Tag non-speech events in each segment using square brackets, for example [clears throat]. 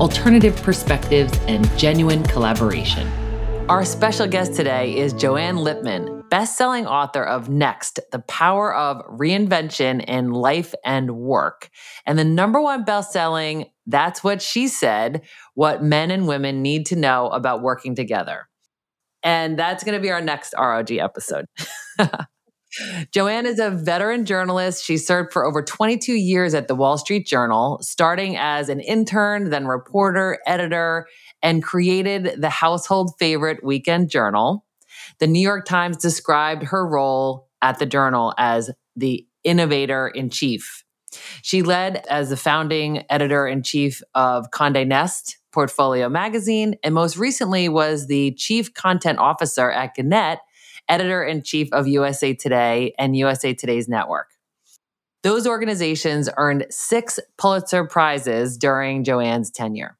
alternative perspectives, and genuine collaboration. Our special guest today is Joanne Lipman, best-selling author of Next: The Power of Reinvention in Life and Work, and the number one best-selling That's What She Said: What Men and Women Need to Know About Working Together. And that's going to be our next ROG episode. [laughs] Joanne is a veteran journalist. She served for over 22 years at the Wall Street Journal, starting as an intern, then reporter, editor, and created the household favorite Weekend Journal. The New York Times described her role at the Journal as the innovator in chief. She led as the founding editor in chief of Conde Nast Portfolio magazine, and most recently was the chief content officer at Gannett editor in chief of USA Today and USA Today's network. Those organizations earned six Pulitzer Prizes during Joanne's tenure.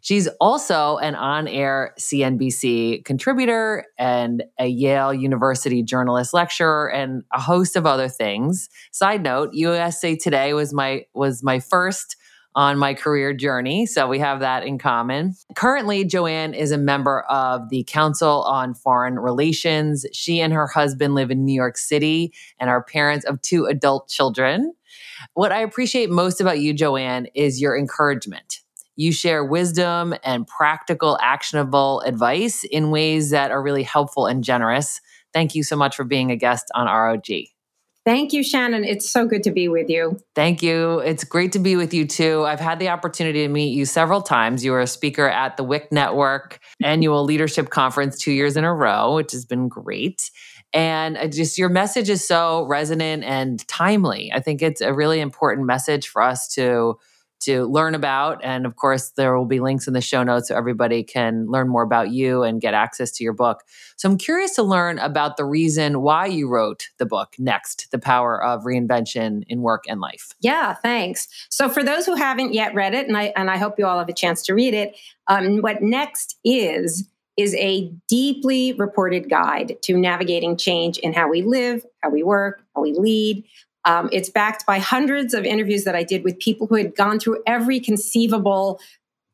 She's also an on air CNBC contributor and a Yale University journalist lecturer and a host of other things. Side note, USA Today was my was my first on my career journey. So we have that in common. Currently, Joanne is a member of the Council on Foreign Relations. She and her husband live in New York City and are parents of two adult children. What I appreciate most about you, Joanne, is your encouragement. You share wisdom and practical, actionable advice in ways that are really helpful and generous. Thank you so much for being a guest on ROG. Thank you, Shannon. It's so good to be with you. Thank you. It's great to be with you too. I've had the opportunity to meet you several times. You were a speaker at the WIC Network [laughs] annual leadership conference two years in a row, which has been great. And just your message is so resonant and timely. I think it's a really important message for us to to learn about. And of course, there will be links in the show notes so everybody can learn more about you and get access to your book. So I'm curious to learn about the reason why you wrote the book Next The Power of Reinvention in Work and Life. Yeah, thanks. So for those who haven't yet read it, and I, and I hope you all have a chance to read it, um, what Next is, is a deeply reported guide to navigating change in how we live, how we work, how we lead, um, it's backed by hundreds of interviews that I did with people who had gone through every conceivable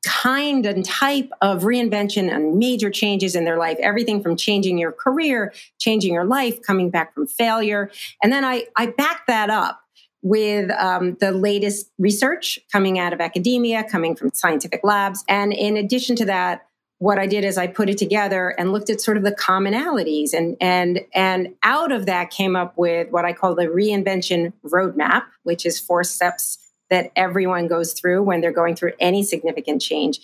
kind and type of reinvention and major changes in their life. Everything from changing your career changing your life coming back from failure. And then i i back that up with um, the latest research coming out of academia coming from scientific labs. And in addition to that what I did is I put it together and looked at sort of the commonalities and and and out of that came up with what I call the reinvention roadmap, which is four steps that everyone goes through when they're going through any significant change.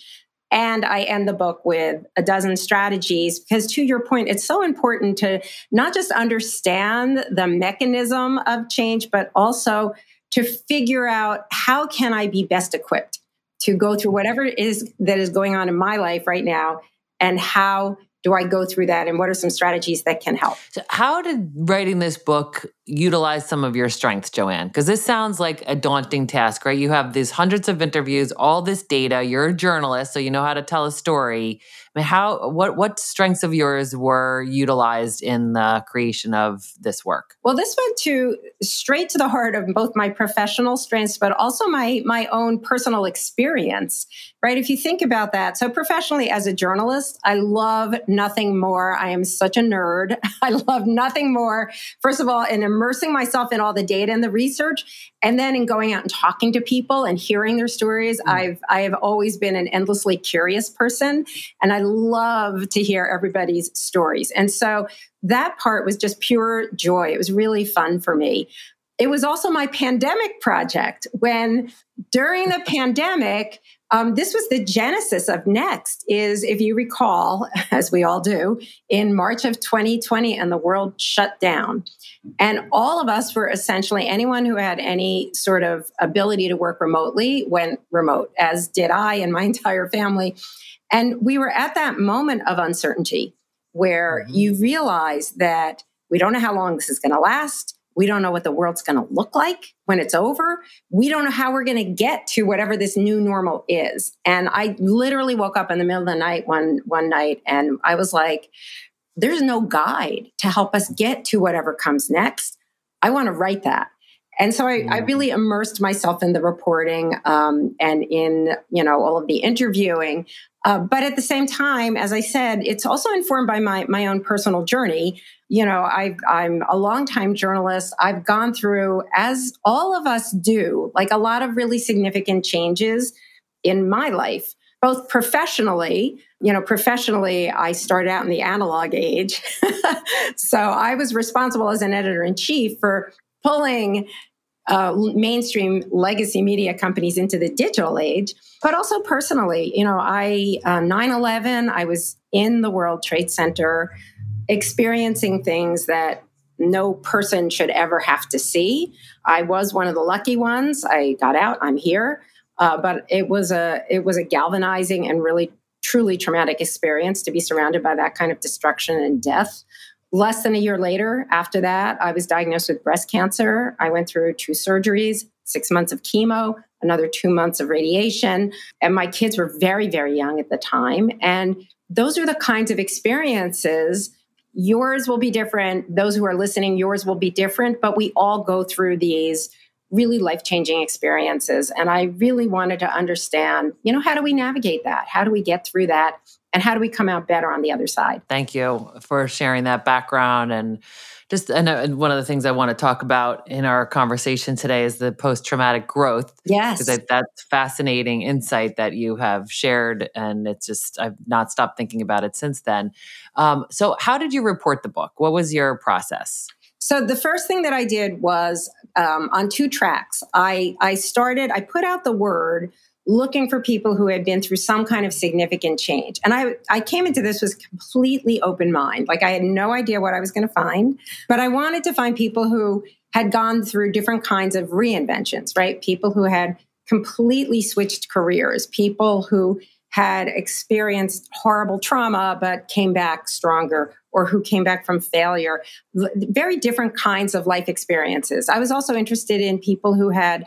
And I end the book with a dozen strategies because, to your point, it's so important to not just understand the mechanism of change, but also to figure out how can I be best equipped to go through whatever is that is going on in my life right now and how do I go through that and what are some strategies that can help? So how did writing this book utilize some of your strengths, Joanne? Because this sounds like a daunting task, right? You have these hundreds of interviews, all this data, you're a journalist, so you know how to tell a story. I mean, how what what strengths of yours were utilized in the creation of this work? Well, this went to straight to the heart of both my professional strengths, but also my my own personal experience. Right? If you think about that, so professionally as a journalist, I love nothing more. I am such a nerd. [laughs] I love nothing more. First of all, in immersing myself in all the data and the research, and then in going out and talking to people and hearing their stories. Mm. I've I have always been an endlessly curious person, and I love to hear everybody's stories. And so that part was just pure joy. It was really fun for me. It was also my pandemic project when during the pandemic, um, this was the genesis of Next. Is if you recall, [laughs] as we all do, in March of 2020, and the world shut down, and all of us were essentially anyone who had any sort of ability to work remotely went remote, as did I and my [laughs] entire family. And we were at that moment of uncertainty where Mm-hmm. you realize that we don't know how long this is going to last. We don't know what the world's going to look like when it's over. We don't know how we're going to get to whatever this new normal is. And I literally woke up in the middle of the night one one night and I was like there's no guide to help us get to whatever comes next. I want to write that. And so I, I really immersed myself in the reporting um, and in you know all of the interviewing. Uh, but at the same time, as I said, it's also informed by my my own personal journey. You know, I, I'm a longtime journalist. I've gone through, as all of us do, like a lot of really significant changes in my life, both professionally. You know, professionally, I started out in the analog age. [laughs] so I was responsible as an editor in chief for pulling uh, mainstream legacy media companies into the digital age, but also personally. You know, I, uh, 9 11, I was in the World Trade Center experiencing things that no person should ever have to see. I was one of the lucky ones. I got out, I'm here. Uh, but it was a it was a galvanizing and really truly traumatic experience to be surrounded by that kind of destruction and death. Less than a year later, after that, I was diagnosed with breast cancer. I went through two surgeries, six months of chemo, another two months of radiation. And my kids were very, very young at the time. And those are the kinds of experiences. Yours will be different. Those who are listening, yours will be different. But we all go through these really life changing experiences. And I really wanted to understand, you know, how do we navigate that? How do we get through that? And how do we come out better on the other side? Thank you for sharing that background and just and, uh, one of the things I want to talk about in our conversation today is the post traumatic growth Yes. because that's fascinating insight that you have shared and it's just I've not stopped thinking about it since then. Um, so how did you report the book? What was your process? So the first thing that I did was um, on two tracks. I I started. I put out the word looking for people who had been through some kind of significant change, and I I came into this with completely open mind. Like I had no idea what I was going to find, but I wanted to find people who had gone through different kinds of reinventions. Right, people who had completely switched careers, people who had experienced horrible trauma but came back stronger or who came back from failure very different kinds of life experiences i was also interested in people who had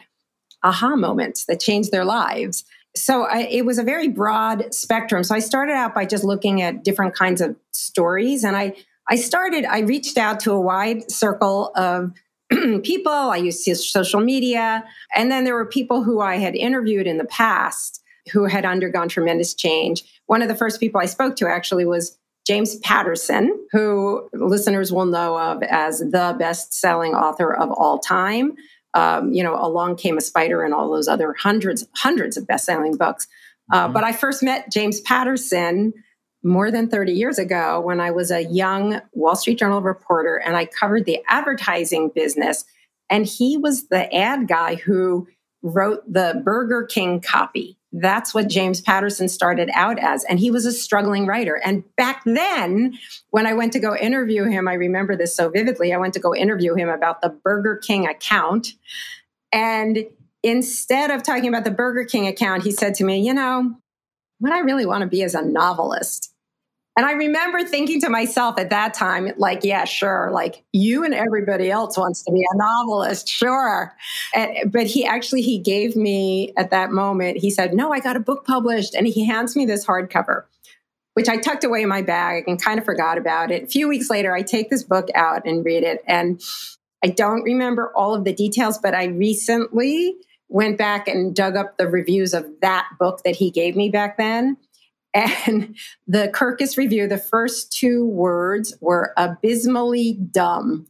aha moments that changed their lives so I, it was a very broad spectrum so i started out by just looking at different kinds of stories and i i started i reached out to a wide circle of [clears throat] people i used social media and then there were people who i had interviewed in the past who had undergone tremendous change. One of the first people I spoke to actually was James Patterson, who listeners will know of as the best selling author of all time. Um, you know, Along Came a Spider and all those other hundreds, hundreds of best selling books. Uh, mm-hmm. But I first met James Patterson more than 30 years ago when I was a young Wall Street Journal reporter and I covered the advertising business. And he was the ad guy who wrote the Burger King copy that's what James Patterson started out as. And he was a struggling writer. And back then, when I went to go interview him, I remember this so vividly. I went to go interview him about the Burger King account. And instead of talking about the Burger King account, he said to me, You know, what I really want to be is a novelist. And I remember thinking to myself at that time, like, yeah, sure, like you and everybody else wants to be a novelist, sure. And, but he actually he gave me at that moment, he said, no, I got a book published, and he hands me this hardcover, which I tucked away in my bag and kind of forgot about it. A few weeks later, I take this book out and read it, and I don't remember all of the details, but I recently went back and dug up the reviews of that book that he gave me back then. And [laughs] the Kirkus review, the first two words were abysmally dumb.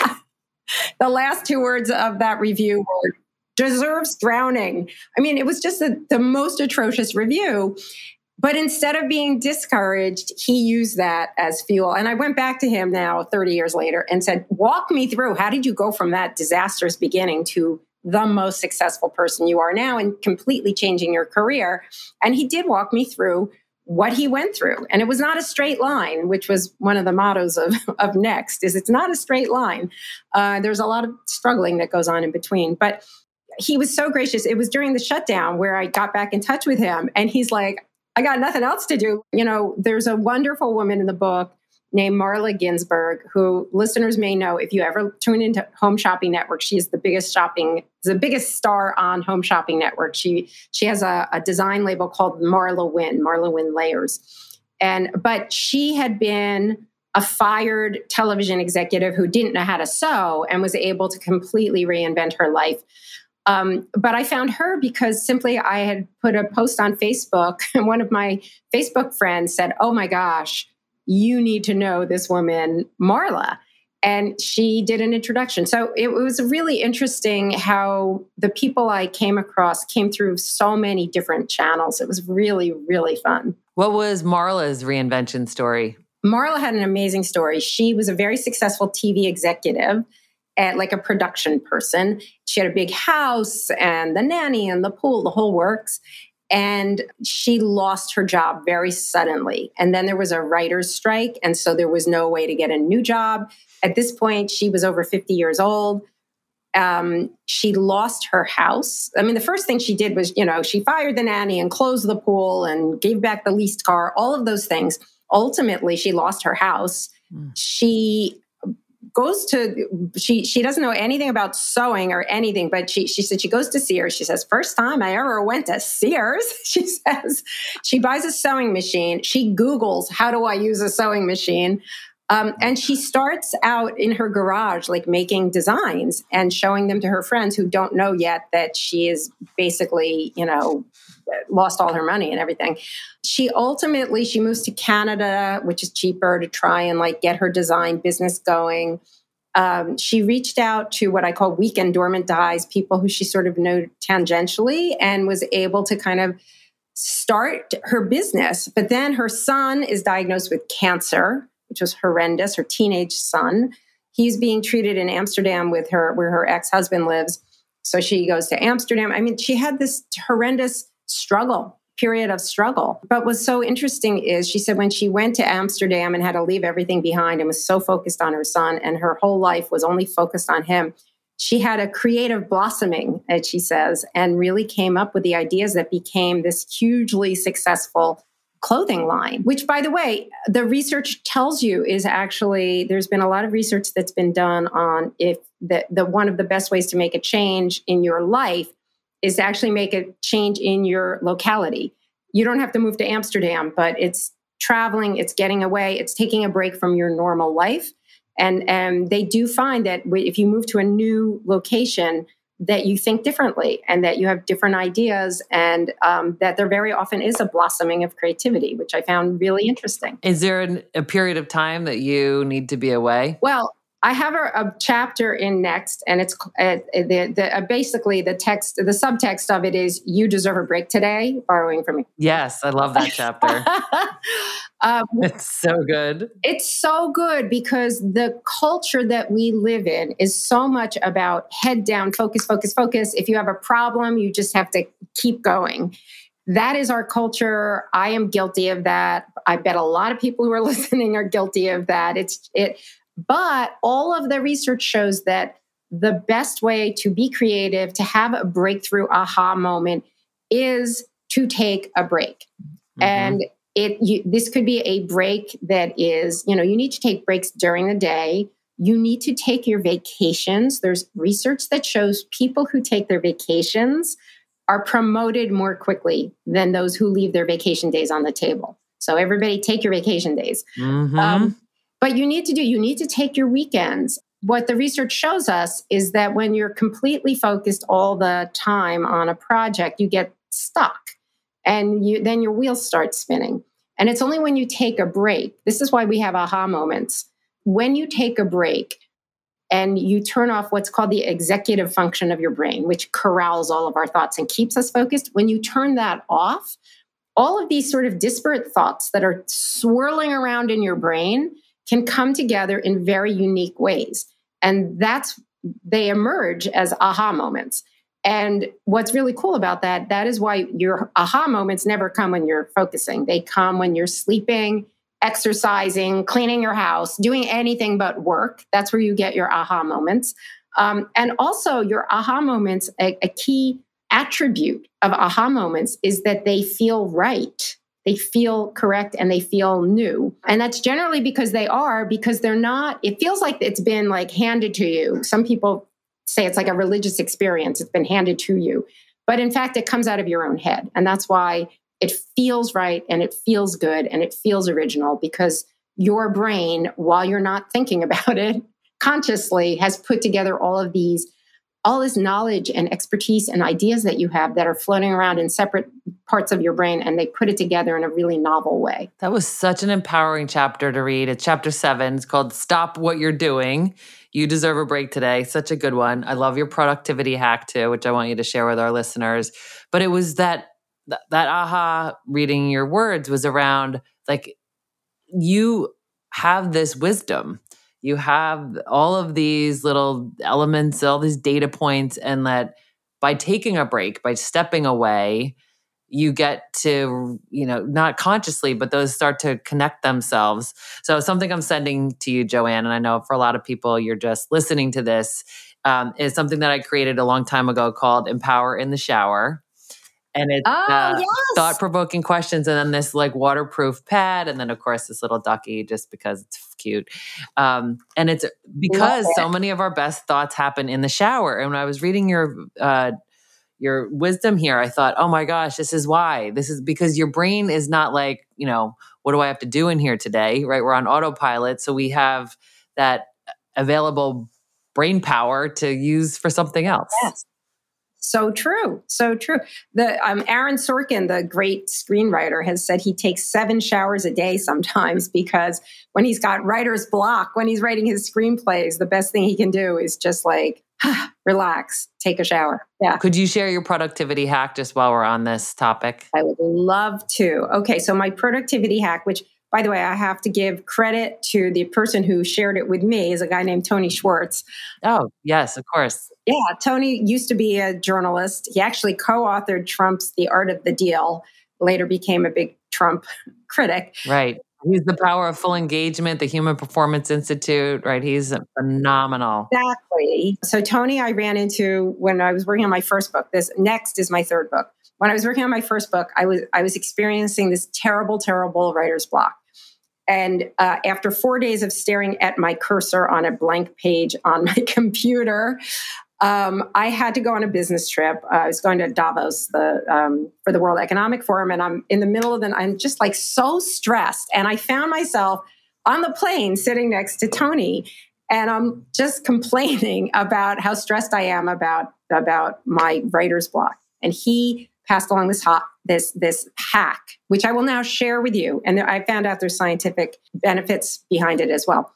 [laughs] the last two words of that review were deserves drowning. I mean, it was just the, most atrocious review. But instead of being discouraged, he used that as fuel. And I went back to him now 30 years later and said, Walk me through how did you go from that disastrous beginning to the most successful person you are now and completely changing your career. And he did walk me through what he went through. And it was not a straight line, which was one of the mottos of, [laughs] of Next, is it's not a straight line. Uh, there's a lot of struggling that goes on in between. But he was so gracious. It was during the shutdown where I got back in touch with him. And he's like, I got nothing else to do. You know, there's a wonderful woman in the book named Marla Ginsburg, who listeners may know if you ever tune into Home Shopping Network. She is the biggest shopping, the biggest star on Home Shopping Network. She she has a, a design label called Marla Wynne, Marla Wynne Layers. And but she had been a fired television executive who didn't know how to sew and was able to completely reinvent her life. Um, but I found her because simply I had put a post on Facebook, [laughs] and one of my Facebook friends said, Oh my gosh, you need to know this woman, Marla. And she did an introduction. So it was really interesting how the people I came across came through so many different channels. It was really, really fun. What was Marla's reinvention story? Marla had an amazing story. She was a very successful TV executive at like a production person. She had a big house and the nanny and the pool, the whole works and she lost her job very suddenly. And then there was a writer's strike. And so there was no way to get a new job. At this point, she was over 50 years old. Um, she lost her house. I mean, the first thing she did was, you know, she fired the nanny and closed the pool and gave back the leased car, all of those things. Ultimately, she lost her house. Mm. She goes to she she doesn't know anything about sewing or anything but she she said she goes to Sears. She says first time I ever went to Sears. [laughs] She says she buys a sewing machine. She googles how do I use a sewing machine? Um, and she starts out in her garage like making designs and showing them to her friends who don't know yet that she is basically you know lost all her money and everything. She ultimately she moves to Canada, which is cheaper to try and like get her design business going. Um, she reached out to what I call weak and dormant ties, people who she sort of knew tangentially, and was able to kind of start her business. But then her son is diagnosed with cancer, which was horrendous. Her teenage son, he's being treated in Amsterdam with her, where her ex husband lives. So she goes to Amsterdam. I mean, she had this horrendous struggle period of struggle. But what's so interesting is she said when she went to Amsterdam and had to leave everything behind and was so focused on her son and her whole life was only focused on him, she had a creative blossoming, as she says, and really came up with the ideas that became this hugely successful clothing line, which, by the way, the research tells you is actually there's been a lot of research that's been done on if the, the one of the best ways to make a change in your life is to actually make a change in your locality. You don't have to move to Amsterdam, but it's traveling, it's getting away, it's taking a break from your normal life. And, and they do find that if you move to a new location, that you think differently and that you have different ideas and um, that there very often is a blossoming of creativity which i found really interesting is there an, a period of time that you need to be away well I have a, a, chapter in next, and it's uh, the, the uh, basically the text, the subtext of it is "You deserve a break today," borrowing from me. Yes, I love that chapter. [laughs] um, it's so good. It's so good because the culture that we live in is so much about head down, focus, focus, focus. If you have a problem, you just have to keep going that is our culture. I am guilty of that. I bet a lot of people who are [laughs] listening are guilty of that. It's it but all of the research shows that the best way to be creative, to have a breakthrough aha moment, is to take a break. Mm-hmm. And it you, this could be a break that is, you know, you need to take breaks during the day. You need to take your vacations. There's research that shows people who take their vacations are promoted more quickly than those who leave their vacation days on the table. So everybody take your vacation days. Mm-hmm. Um, but you need to do, you need to take your weekends. What the research shows us is that when you're completely focused all the time on a project, you get stuck and you, then your wheels start spinning. And it's only when you take a break, this is why we have aha moments. When you take a break and you turn off what's called the executive function of your brain, which corrals all of our thoughts and keeps us focused, when you turn that off, all of these sort of disparate thoughts that are swirling around in your brain can come together in very unique ways. And that's, they emerge as aha moments. And what's really cool about that, that is why your aha moments never come when you're focusing. They come when you're sleeping, exercising, cleaning your house, doing anything but work. That's where you get your aha moments. Um, and also, your aha moments, a, a key attribute of aha moments is that they feel right they feel correct and they feel new. And that's generally because they are, because they're not, it feels like it's been like handed to you. Some people say it's like a religious experience, it's been handed to you. But in fact, it comes out of your own head. And that's why it feels right and it feels good and it feels original because your brain, while you're not thinking [laughs] about it consciously, has put together all of these all this knowledge and expertise and ideas that you have that are floating around in separate parts of your brain and they put it together in a really novel way. That was such an empowering chapter to read. It's chapter seven. It's called Stop What You're Doing. You deserve a break today. Such a good one. I love your productivity hack too, which I want you to share with our listeners. But it was that that aha reading your words was around like you have this wisdom you have all of these little elements, all these data points, and that by taking a break, by stepping away, you get to, you know, not consciously, but those start to connect themselves. So, something I'm sending to you, Joanne, and I know for a lot of people, you're just listening to this, um, is something that I created a long time ago called Empower in the Shower and it's oh, uh, yes. thought provoking questions, and then this like waterproof pad, and then of course this little ducky just because it's cute. Um, and it's because so many of our best thoughts happen in the shower. And when I was reading your uh, your wisdom here, I thought, oh my gosh, this is why. This is because your brain is not like you know what do I have to do in here today, right? We're on autopilot, so we have that available brain power to use for something else. Yes. So true. So true. The um, Aaron Sorkin, the great screenwriter, has said he takes seven showers a day sometimes [laughs] because when he's got writer's block, when he's writing his screenplays, the best thing he can do is just like [sighs] relax, take a shower. Yeah. Could you share your productivity hack just while we're on this topic? I would love to. Okay, so my productivity hack, which by the way, I have to give credit to the person who shared it with me, is a guy named Tony Schwartz. Oh, yes, of course. Yeah, Tony used to be a journalist. He actually co authored Trump's The Art of the Deal, later became a big Trump [laughs] critic. Right. He's the power of full engagement, the Human Performance Institute, right? He's phenomenal. Exactly. So, Tony, I ran into when I was working on my first book. This next is my third book when I was working on my first book, I was I was experiencing this terrible, terrible writer's block. And uh, after four days of staring at my cursor on a blank page on my [laughs] computer, um, I had to go on a business trip. Uh, I was going to Davos the, um, for the World Economic Forum, and I'm in the middle of the. I'm just like so stressed, and I found myself on the plane sitting next to Tony, and I'm just [laughs] complaining about how stressed I am about about my writer's block. And he passed along this hot, this this hack, which I will now share with you. And I found out there's scientific benefits behind it as well.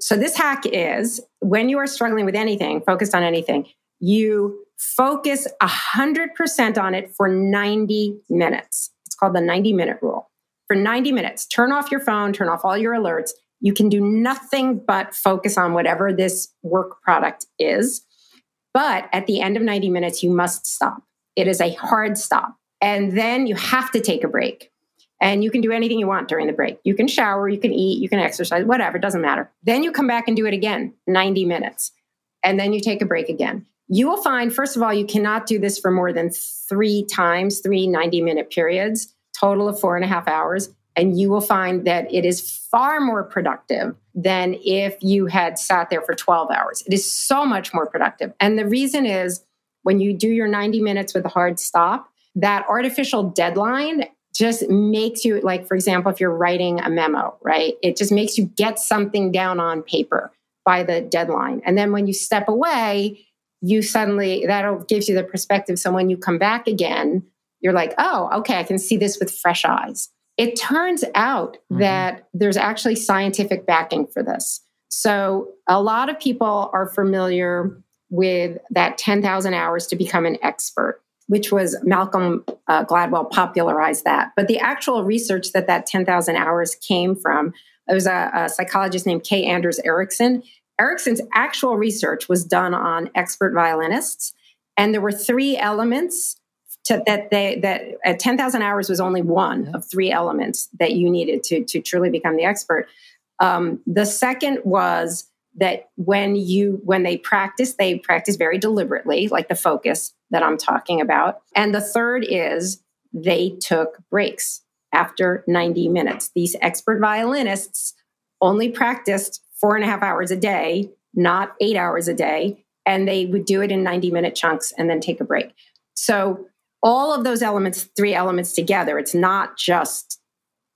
So this hack is when you are struggling with anything, focused on anything, you focus 100% on it for 90 minutes. It's called the 90 minute rule. For 90 minutes, turn off your phone, turn off all your alerts. You can do nothing but focus on whatever this work product is. But at the end of 90 minutes, you must stop. It is a hard stop. And then you have to take a break. And you can do anything you want during the break. You can shower, you can eat, you can exercise, whatever, it doesn't matter. Then you come back and do it again, 90 minutes. And then you take a break again. You will find, first of all, you cannot do this for more than three times, three 90 minute periods, total of four and a half hours. And you will find that it is far more productive than if you had sat there for 12 hours. It is so much more productive. And the reason is when you do your 90 minutes with a hard stop, that artificial deadline just makes you, like, for example, if you're writing a memo, right? It just makes you get something down on paper by the deadline. And then when you step away, you suddenly, that gives you the perspective. So when you come back again, you're like, oh, okay, I can see this with fresh eyes. It turns out mm-hmm. that there's actually scientific backing for this. So a lot of people are familiar with that 10,000 hours to become an expert, which was Malcolm uh, Gladwell popularized that. But the actual research that that 10,000 hours came from, it was a, a psychologist named K. Anders Ericsson. Ericsson's actual research was done on expert violinists, and there were three elements to, that they that at 10,000 hours was only one of three elements that you needed to to truly become the expert. Um, the second was that when you when they practice they practice very deliberately like the focus that i'm talking about and the third is they took breaks after 90 minutes. These expert violinists only practiced four and a half hours a day, not eight hours a day. And they would do it in 90 minute chunks and then take a break. So, all of those elements, three elements together, it's not just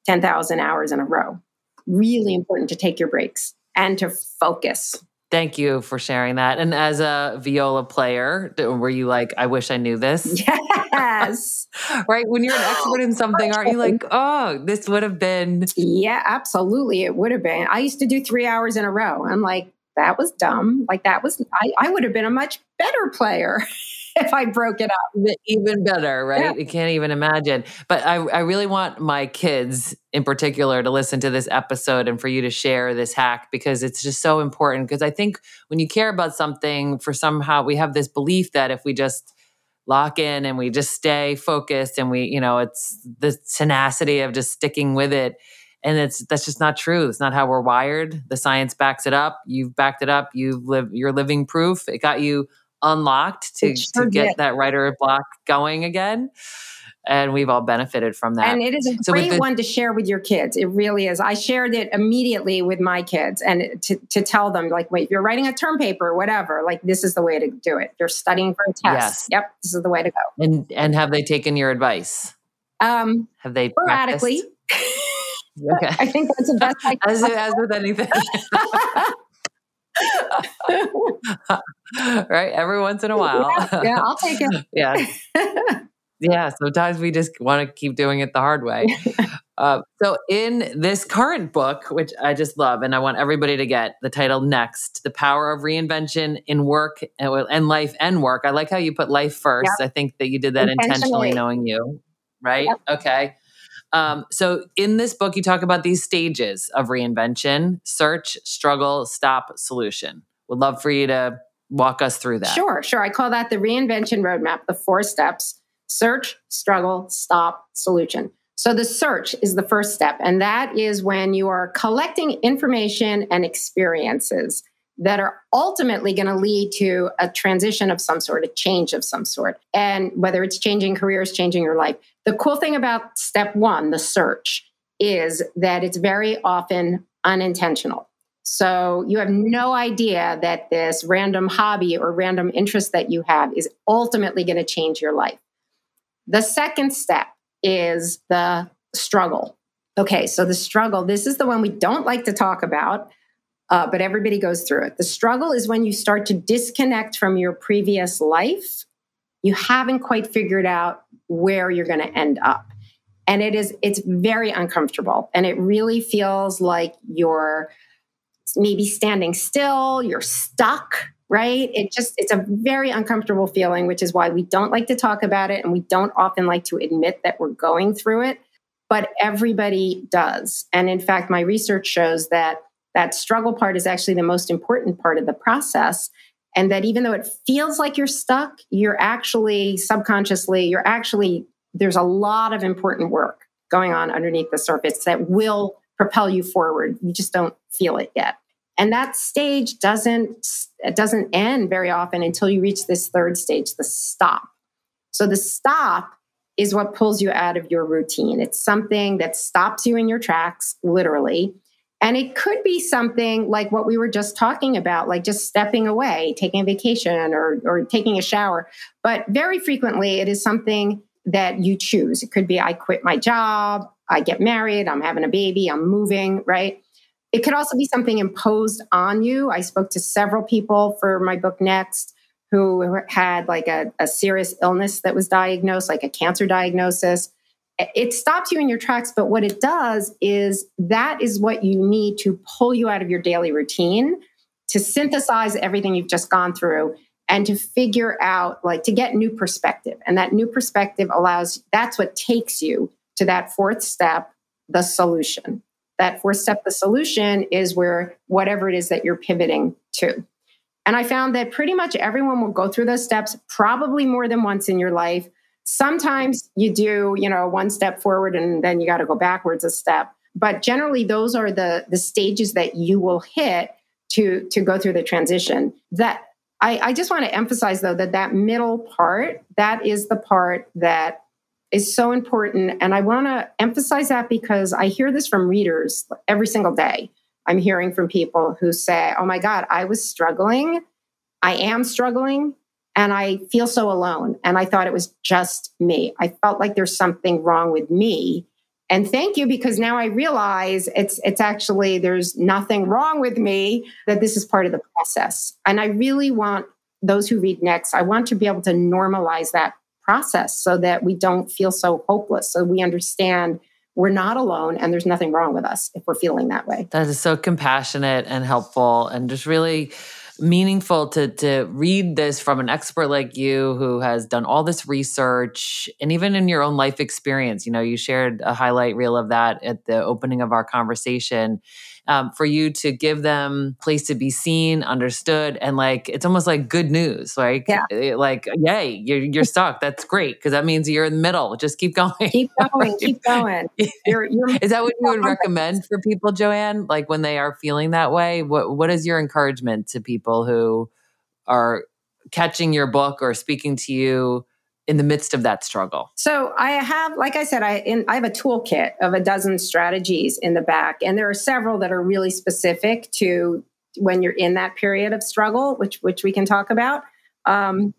10,000 hours in a row. Really important to take your breaks and to focus. Thank you for sharing that. And as a viola player, were you like, I wish I knew this? [laughs] Yes. [laughs] right? When you're an expert in something, aren't you like, oh, this would have been. Yeah, absolutely. It would have been. I used to do three hours in a row. I'm like, that was dumb. Like, that was, I, I would have been a much better player. [laughs] [laughs] if I broke it up. Even better, right? Yeah. You can't even imagine. But I, I really want my kids in particular to listen to this episode and for you to share this hack because it's just so important. Because I think when you care about something, for somehow we have this belief that if we just lock in and we just stay focused and we, you know, it's the tenacity of just sticking with it. And it's that's just not true. It's not how we're wired. The science backs it up. You've backed it up. You've lived you're living proof. It got you unlocked to, sure to get did. that writer block going again. And we've all benefited from that. And it is a So great the- one to share with your kids. It really is. I shared it immediately with my kids and to, to tell them, like, wait, you're writing a term paper or whatever, like, this is the way to do it. You're studying for a test. Yes. Yep, this is the way to go. and and have they taken your advice? Um, Have they sporadically. practiced? [laughs] Okay. [laughs] I think that's the best I as, as with anything, [laughs] [laughs] right? Every once in a while. yeah, yeah, I'll take it. [laughs] yeah. [laughs] Yeah. Sometimes we just want to keep doing it the hard way. Uh, so, in this current book, which I just love, and I want everybody to get the title next The Power of Reinvention in Work and, and Life and Work. I like how you put life first. I think that you did that intentionally, Intentionally. knowing you, right? Yep. Okay. Um, so, in this book, you talk about these stages of reinvention search, struggle, stop, solution. Would love for you to walk us through that. Sure, sure. I call that the reinvention roadmap, the four steps search, struggle, stop, solution. So the search is the first step, and that is when you are collecting information and experiences that are ultimately going to lead to a transition of some sort, a change of some sort. And whether it's changing careers, changing your life. The cool thing about step one, the search, is that it's very often unintentional. So you have no idea that this random hobby or random interest that you have is ultimately going to change your life. The second step is the struggle. Okay, so the struggle, this is the one we don't like to talk about, uh, but everybody goes through it. The struggle is when you start to disconnect from your previous life. You haven't quite figured out where you're going to end up. And it is, it's very uncomfortable. And it really feels like you're maybe standing still, you're stuck, right? It just, it's a very uncomfortable feeling, which is why we don't like to talk about it and we don't often like to admit that we're going through it. But everybody does. And in fact, my research shows that that struggle part is actually the most important part of the process. And that even though it feels like you're stuck, you're actually subconsciously, you're actually, there's a lot of important work going on underneath the surface that will propel you forward. You just don't feel it yet. And that stage doesn't it doesn't end very often until you reach this third stage, the stop. So the stop is what pulls you out of your routine. It's something that stops you in your tracks, literally. And it could be something like what we were just talking about, like just stepping away, taking a vacation or, or taking a shower. But very frequently, it is something that you choose. It could be I quit my job, I get married, I'm having a baby, I'm moving, right? It could also be something imposed on you. I spoke to several people for my book Next who had like a, a serious illness that was diagnosed, like a cancer diagnosis. It stops you in your tracks, but what it does is that is what you need to pull you out of your daily routine to synthesize everything you've just gone through and to figure out, like, to get new perspective. And that new perspective allows, that's what takes you to that fourth step, the solution. That fourth step, the solution is where whatever it is that you're pivoting to. And I found that pretty much everyone will go through those steps probably more than once in your life. Sometimes you do, you know, one step forward and then you got to go backwards a step. But generally those are the the stages that you will hit to to go through the transition. That I, I just want to emphasize though that that middle part, that is the part that is so important. And I want to emphasize that because I hear this from readers every single day. I'm hearing from people who say, Oh my God, I was struggling. I am struggling and I feel so alone. And I thought it was just me. I felt like there's something wrong with me. And thank you because now I realize it's it's actually there's nothing wrong with me that this is part of the process. And I really want those who read next, I want to be able to normalize that process so that we don't feel so hopeless. So we understand we're not alone and there's nothing wrong with us if we're feeling that way. That is so compassionate and helpful and just really meaningful to to read this from an expert like you who has done all this research and even in your own life experience. You know you shared a highlight reel of that at the opening of our conversation um, for you to give them place to be seen, understood, and like it's almost like good news. Like, yeah. Eh, like, yay, you're you're stuck. That's great because that means you're in the middle. Just keep [laughs] going. Keep going. keep going. [laughs] You're, you're, is that what you would [laughs] recommend for people, Joanne? Like when they are feeling that way, what what is your encouragement to people who are catching your book or speaking to you? In the midst of that struggle? So I have, like I said, I in, I have a toolkit of a dozen strategies in the back, and there are several that are really specific to when you're in that period of struggle, which which we can talk about. Um,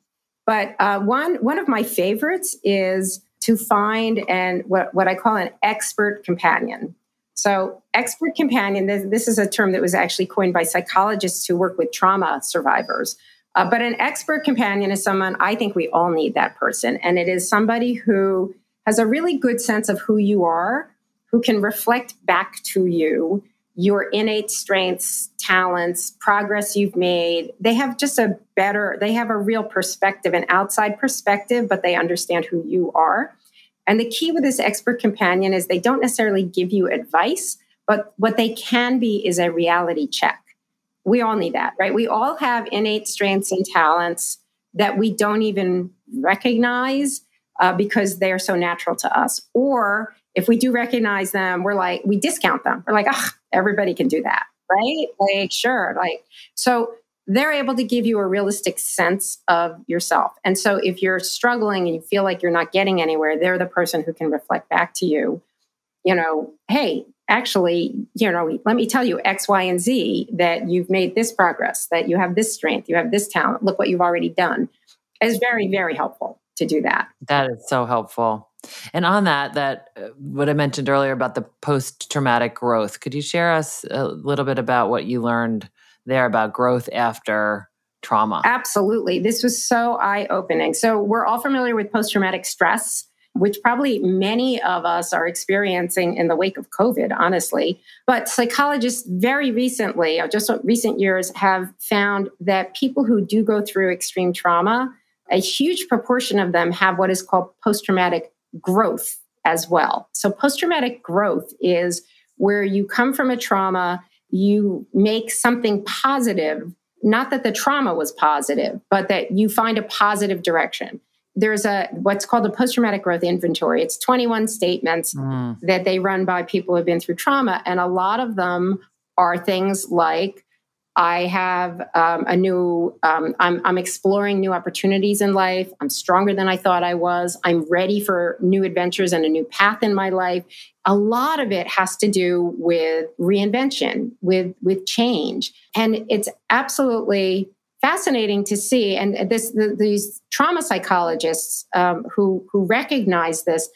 but uh, one one of my favorites is to find and what what I call an expert companion. So, expert companion, this, this is a term that was actually coined by psychologists who work with trauma survivors. Uh, but an expert companion is someone I think we all need that person. And it is somebody who has a really good sense of who you are, who can reflect back to you your innate strengths, talents, progress you've made. They have just a better, they have a real perspective, an outside perspective, but they understand who you are. And the key with this expert companion is they don't necessarily give you advice, but what they can be is a reality check we all need that, right? We all have innate strengths and talents that we don't even recognize uh, because they're so natural to us. Or if we do recognize them, we're like, we discount them. We're like, everybody can do that, right? Like, sure. Like, so they're able to give you a realistic sense of yourself. And so if you're struggling and you feel like you're not getting anywhere, they're the person who can reflect back to you, you know, hey, actually, you know, let me tell you X, Y, and Z that you've made this progress, that you have this strength, you have this talent. Look what you've already done. Is very, very helpful to do that. That is so helpful. And on that, that uh, what I mentioned earlier about the post traumatic growth, could you share us a little bit about what you learned there about growth after trauma? Absolutely. This was so eye opening. So, we're all familiar with post traumatic stress which probably many of us are experiencing in the wake of COVID, honestly. But psychologists very recently, uh, just recent years, have found that people who do go through extreme trauma, a huge proportion of them have what is called post traumatic growth as well. So, post traumatic growth is where you come from a trauma, you make something positive. Not that the trauma was positive, but that you find a positive direction there's a what's called a post-traumatic growth inventory. It's 21 statements mm. that they run by people who have been through trauma and a lot of them are things like i have um, a new um, I'm, I'm exploring new opportunities in life. I'm stronger than i thought i was. I'm ready for new adventures and a new path in my life. A lot of it has to do with reinvention with with change. And it's absolutely fascinating to see. And this, the, these trauma psychologists um, who who recognize this,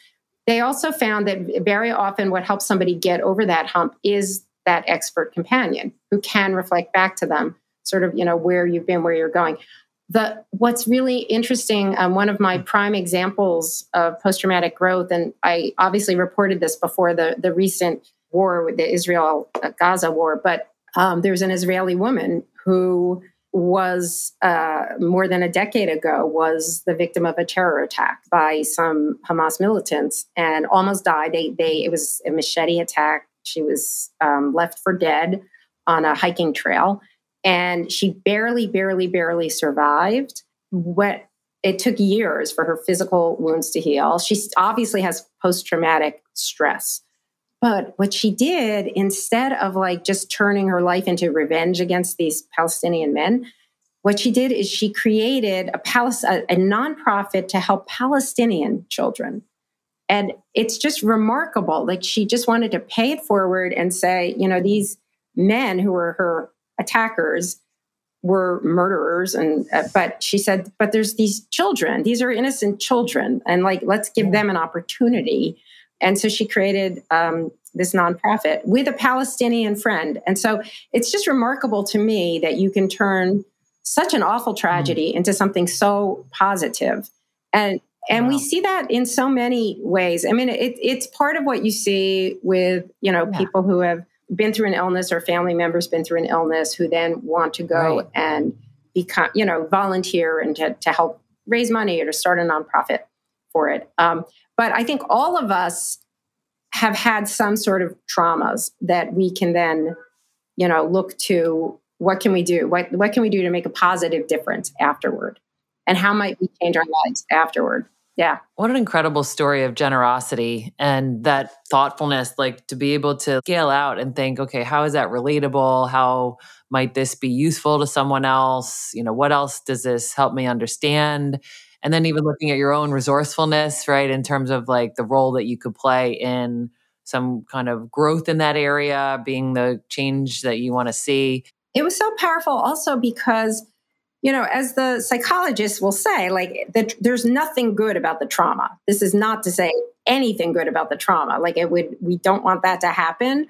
they also found that very often what helps somebody get over that hump is that expert companion who can reflect back to them, sort of you know where you've been, where you're going. The what's really interesting, um, one of my prime examples of post traumatic growth, and I obviously reported this before the the recent war with the Israel Gaza war, but um, there's an Israeli woman who was uh, more than a decade ago was the victim of a terror attack by some Hamas militants and almost died. They, they it was a machete attack. She was um, left for dead on a hiking trail, and she barely, barely, barely survived. What it took years for her physical wounds to heal. She obviously has post traumatic stress. But what she did, instead of like just turning her life into revenge against these Palestinian men, what she did is she created a, Palis- a, a nonprofit to help Palestinian children And it's just remarkable. Like she just wanted to pay it forward and say, you know, these men who were her attackers were murderers and uh, but she said but there's these children these are innocent children and like let's give them an opportunity and so she created um, this nonprofit with a palestinian friend and so it's just remarkable to me that you can turn such an awful tragedy mm. into something so positive. positive and and wow. we see that in so many ways i mean it, it's part of what you see with you know yeah. people who have been through an illness or family members been through an illness who then want to go right. and become, you know, volunteer and to, to help raise money or to start a nonprofit for it. Um, but I think all of us have had some sort of traumas that we can then, you know, look to what can we do? What, what can we do to make a positive difference afterward? And how might we change our lives afterward? yeah what an incredible story of generosity and that thoughtfulness like to be able to scale out and think okay how is that relatable how might this be useful to someone else you know what else does this help me understand and then even looking at your own resourcefulness right in terms of like the role that you could play in some kind of growth in that area being the change that you want to see it was so powerful also because you know, as the psychologists will say, like the, there's nothing good about the trauma. This is not to say anything good about the trauma. Like it would, we don't want that to happen.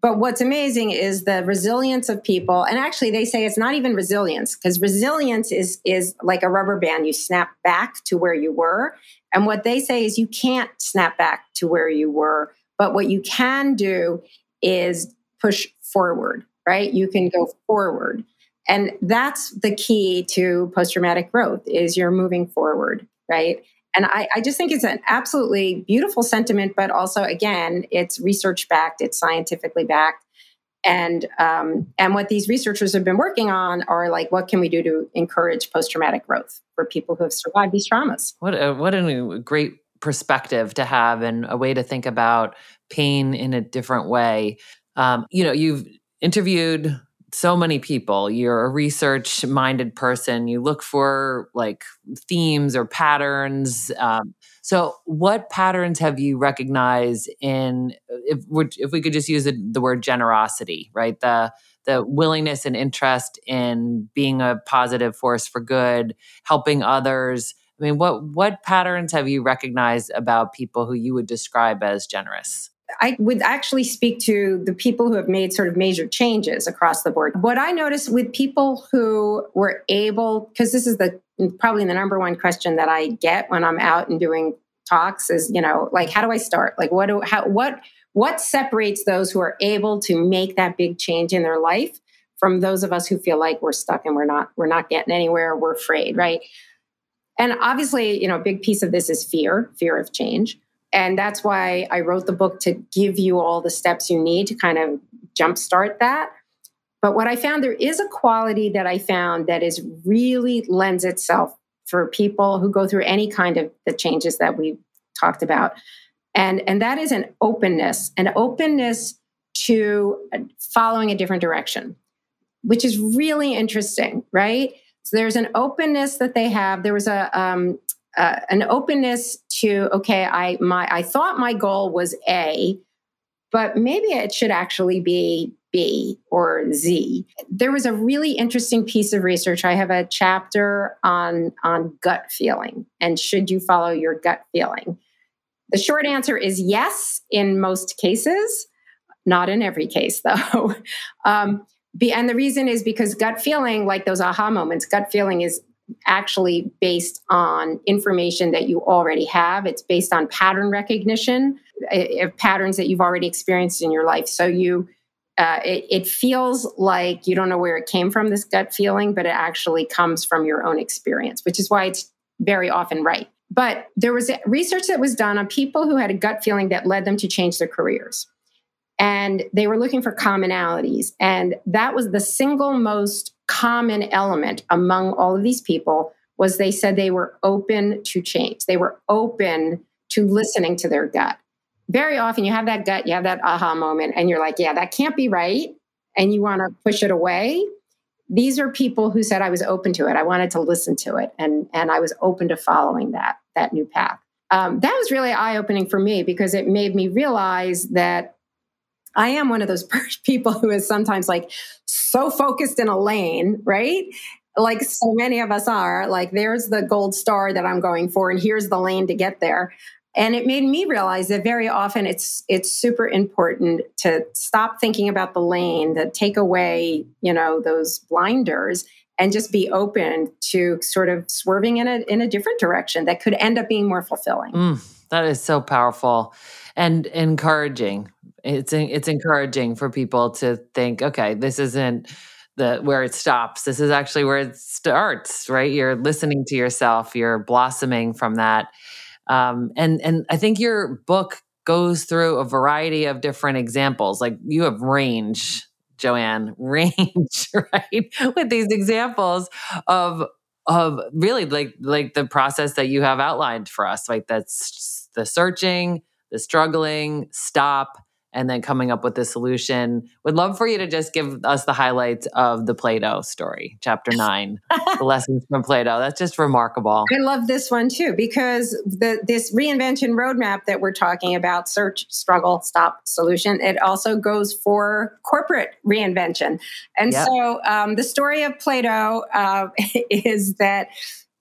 But what's amazing is the resilience of people. And actually, they say it's not even resilience because resilience is is like a rubber band. You snap back to where you were. And what they say is you can't snap back to where you were. But what you can do is push forward, right? You can go forward. And that's the key to post traumatic growth is you're moving forward, right? And I, I, just think it's an absolutely beautiful sentiment, but also again, it's research backed, it's scientifically backed. And um, and what these researchers have been working on are like, what can we do to encourage post traumatic growth for people who have survived these traumas? What a, what a great perspective to have and a way to think about pain in a different way. Um, you know, you've interviewed so many people. You're a research minded person. You look for like themes or patterns. Um, so, what patterns have you recognized in if we if we could just use the, the word generosity, right? The the willingness and interest in being a positive force for good, helping others. I mean, what what patterns have you recognized about people who you would describe as generous? I would actually speak to the people who have made sort of major changes across the board. What I noticed with people who were able, because this is the probably the number one question that I get when I'm out and doing talks is, you know, like how do I start? Like what do how what what separates those who are able to make that big change in their life from those of us who feel like we're stuck and we're not we're not getting anywhere, we're afraid, right? And obviously, you know, a big piece of this is fear, fear of change. And that's why I wrote the book to give you all the steps you need to kind of jumpstart that. But what I found, there is a quality that I found that is really lends itself for people who go through any kind of the changes that we talked about. And, and that is an openness, an openness to following a different direction, which is really interesting, right? So there's an openness that they have. There was a um, uh, an openness to okay i my i thought my goal was a but maybe it should actually be b or z. There was a really interesting piece of research. I have a chapter on on gut feeling and should you follow your gut feeling? The short answer is yes in most cases not in every case [laughs] though. Um, be, and the reason is because gut feeling like those aha moments gut feeling is actually based on information that you already have. It's based on pattern recognition of patterns that you've already experienced in your life. So you, uh, it, it, feels like you don't know where it came from, this gut feeling, but it actually comes from your own experience, which is why it's very often right. But there was research that was done on people who had a gut feeling that led them to change their careers. And they were looking for commonalities. And that was the single most common element among all of these people was they said they were open to change. They were open to listening to their gut. Very often you have that gut, you have that aha moment, and you're like, yeah, that can't be right. And you want to push it away. These are people who said I was open to it. I wanted to listen to it and, and I was open to following that, that new path. um, that was really eye opening for me because it made me realize that I am one of those [laughs] people who is sometimes like so focused in a lane, right? Like so many of us are, like, there's the gold star that I'm going for, and here's the lane to get there. And it made me realize that very often it's it's super important to stop thinking about the lane, to take away, you know, those blinders and just be open to sort of swerving in a in a different direction that could end up being more fulfilling. Mm, that is so powerful and encouraging. It's it's encouraging for people to think, okay, this isn't the where it stops. This is actually where it starts, right? You're listening to yourself. You're blossoming from that, um, and and I think your book goes through a variety of different examples. Like you have range Joanne, [laughs] range, right? With these examples of of really like like the process that you have outlined for us, like that's the searching, the struggling, stop, and then coming up with the solution. Would love for you to just give us the highlights of the Play-Doh story, chapter [laughs] nine, the lessons from Play-Doh. That's just remarkable. I love this one too because the this reinvention roadmap that we're talking about, search, struggle, stop, solution, it also goes for corporate reinvention. And yep. so um, the story of Play-Doh uh, [laughs] is that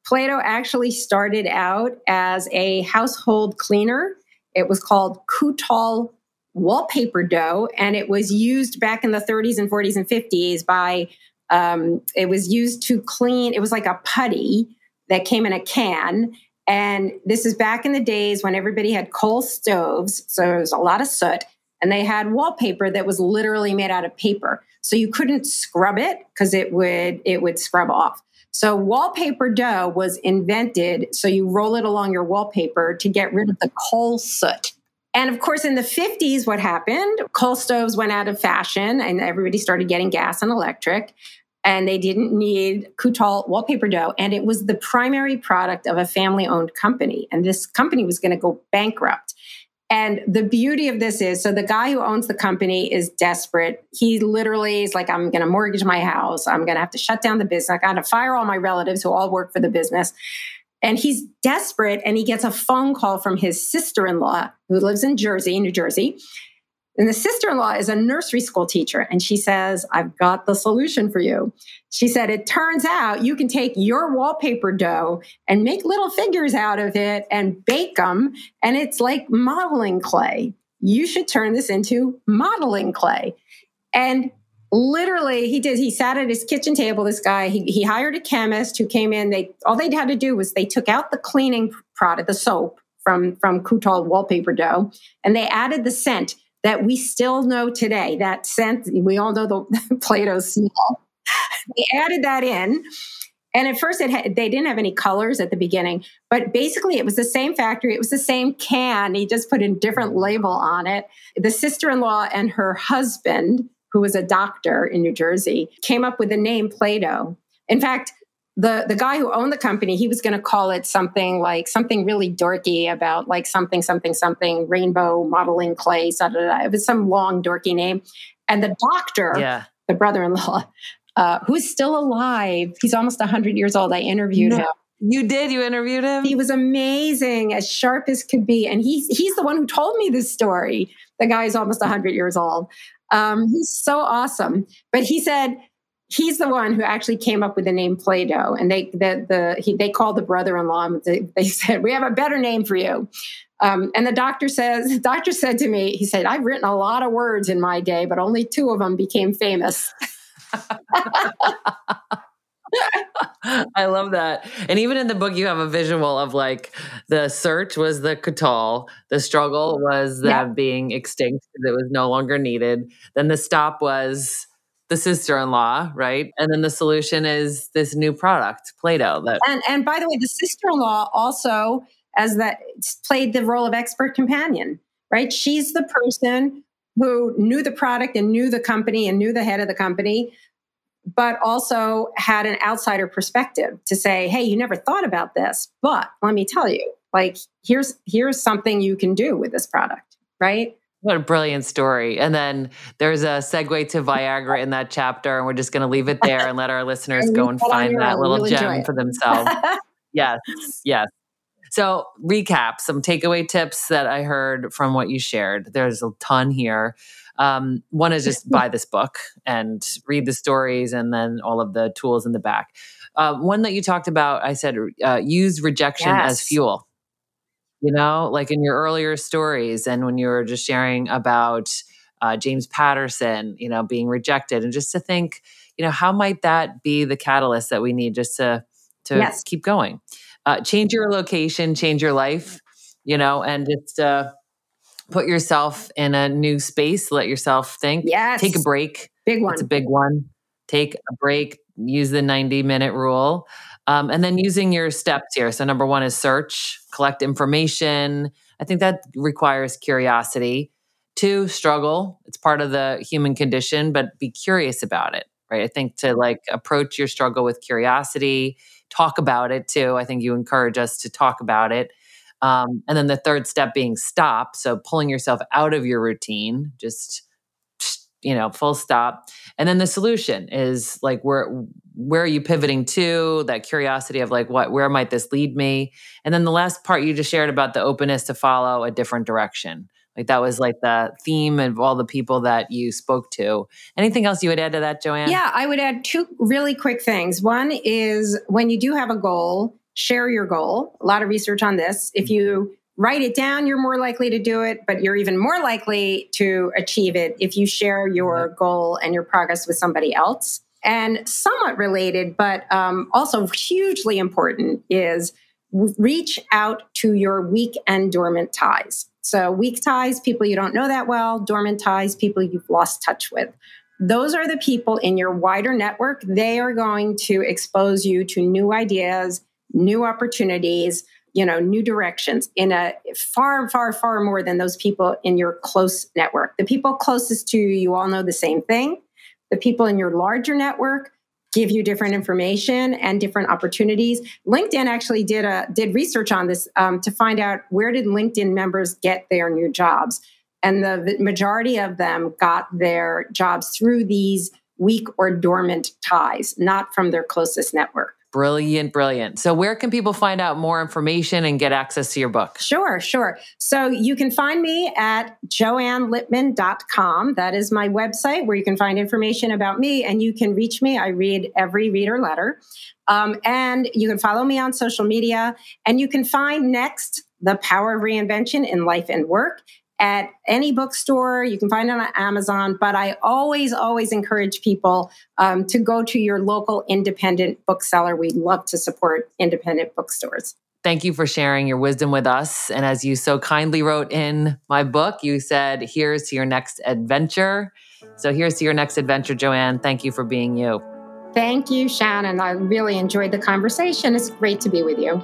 Play-Doh actually started out as a household cleaner. It was called Kutol wallpaper dough, and it was used back in the 30s and 40s and 50s by. Um, it was used to clean. It was like a putty that came in a can, and this is back in the days when everybody had coal stoves, so there was a lot of soot, and they had wallpaper that was literally made out of paper, so you couldn't scrub it because it would it would scrub off. So wallpaper dough was invented so you roll it along your wallpaper to get rid of the coal soot. And of course, in the 50s, what happened? Coal stoves went out of fashion and everybody started getting gas and electric. And they didn't need Kutol wallpaper dough. And it was the primary product of a family owned company. And this company was going to go bankrupt. And the beauty of this is so the guy who owns the company is desperate. He literally is like, I'm going to mortgage my house. I'm going to have to shut down the business. I got to fire all my relatives who all work for the business. And he's desperate and he gets a phone call from his sister in law who lives in Jersey, New Jersey. And the sister in law is a nursery school teacher. And she says, I've got the solution for you. She said, It turns out you can take your wallpaper dough and make little figures out of it and bake them. And it's like modeling clay. You should turn this into modeling clay. And literally he did he sat at his kitchen table this guy he, he hired a chemist who came in they all they had to do was they took out the cleaning product the soap from from Kutol wallpaper dough and they added the scent that we still know today that scent we all know the [laughs] Play-Doh smell they added that in and at first, it they didn't have any colors at the beginning, but basically, it was the same factory. It was the same can. He just put a different label on it. The sister in law and her husband who was a doctor in New Jersey, came up with the name Play-Doh. In fact, the the guy who owned the company, he was going to call it something like something really dorky about like something something something rainbow modeling clay. Da, da, da. It was some long dorky name, and the doctor, yeah. the brother-in-law, [laughs] uh, who's still alive, he's almost hundred years old. I interviewed no. him. You did. You interviewed him. He was amazing, as sharp as could be, and he's he's the one who told me this story. The guy's almost hundred years old, um, he's so awesome. But he said he's the one who actually came up with the name Play-Doh, and they the the he, they called the brother-in-law. And they, they said we have a better name for you. Um, and the doctor says, [laughs] the doctor said to me, he said, I've written a lot of words in my day, but only two of them became famous. [laughs] [laughs] I love that. And even in the book, you have a visual of like the search was the Kutol, the struggle was them yeah. being extinct because it was no longer needed. Then the stop was the sister-in-law, right? And then the solution is this new product, Play-Doh. That and and by the way, the sister-in-law also as that played the role of expert companion, right? She's the person who knew the product and knew the company and knew the head of the company but also had an outsider perspective to say, hey, you never thought about this, but let me tell you, like, here's here's something you can do with this product, right? What a brilliant story. And then there's a segue to Viagra in that chapter, and we're just going to leave it there and let our [laughs] listeners go and find that little gem for themselves. [laughs] yes, yes. So, recap some takeaway tips that I heard from what you shared. There's a ton here. Um, one is just buy this book and read the stories and then all of the tools in the back. Uh, one that you talked about, I said, uh, use rejection Yes. as fuel. You know, like in your earlier stories and when you were just sharing about uh, James Patterson, you know, being rejected, and just to think, you know, how might that be the catalyst that we need just to to Yes. keep going? Uh, change your location, change your life, you know, and just uh, put yourself in a new space. Let yourself think. Yes. Take a break. Big one. It's a big one. Take a break. Use the 90 minute rule. Um, and then using your steps here. So, number one is search, collect information. I think that requires curiosity. Two, struggle. It's part of the human condition, but be curious about it, right? I think to like approach your struggle with curiosity, talk about it too. I think you encourage us to talk about it. Um, and then the third step being stop. So, pulling yourself out of your routine, just you know, full stop. And then the solution is like where where are you pivoting to? That curiosity of like what where might this lead me? And then the last part you just shared about the openness to follow a different direction. Like that was like the theme of all the people that you spoke to. Anything else you would add to that, Joanne? Yeah, I would add two really quick things. One is when you do have a goal, share your goal. A lot of research on this. If mm-hmm. you write it down, you're more likely to do it, but you're even more likely to achieve it if you share your goal and your progress with somebody else. And somewhat related, but um, also hugely important, is reach out to your weak and dormant ties. So, weak ties, people you don't know that well, dormant ties, people you've lost touch with. Those are the people in your wider network. They are going to expose you to new ideas, new opportunities, you know, new directions in a far, far, far more than those people in your close network. The people closest to you, you all know the same thing. The people in your larger network give you different information and different opportunities. LinkedIn actually did a did research on this um, to find out where did LinkedIn members get their new jobs, and the, the majority of them got their jobs through these weak or dormant ties, not from their closest network. Brilliant, brilliant. So where can people find out more information and get access to your book? Sure, sure. So you can find me at joannelipman.com. That is my website where you can find information about me and you can reach me. I read every reader letter. Um, and you can follow me on social media and you can find next The Power of Reinvention in Life and Work at any bookstore. You can find it on Amazon, but I always, always encourage people um, to go to your local independent bookseller. We love to support independent bookstores. Thank you for sharing your wisdom with us. And as you so kindly wrote in my book, you said, Here's to your next adventure. So here's to your next adventure, Joanne. Thank you for being you. Thank you, Shannon. I really enjoyed the conversation. It's great to be with you.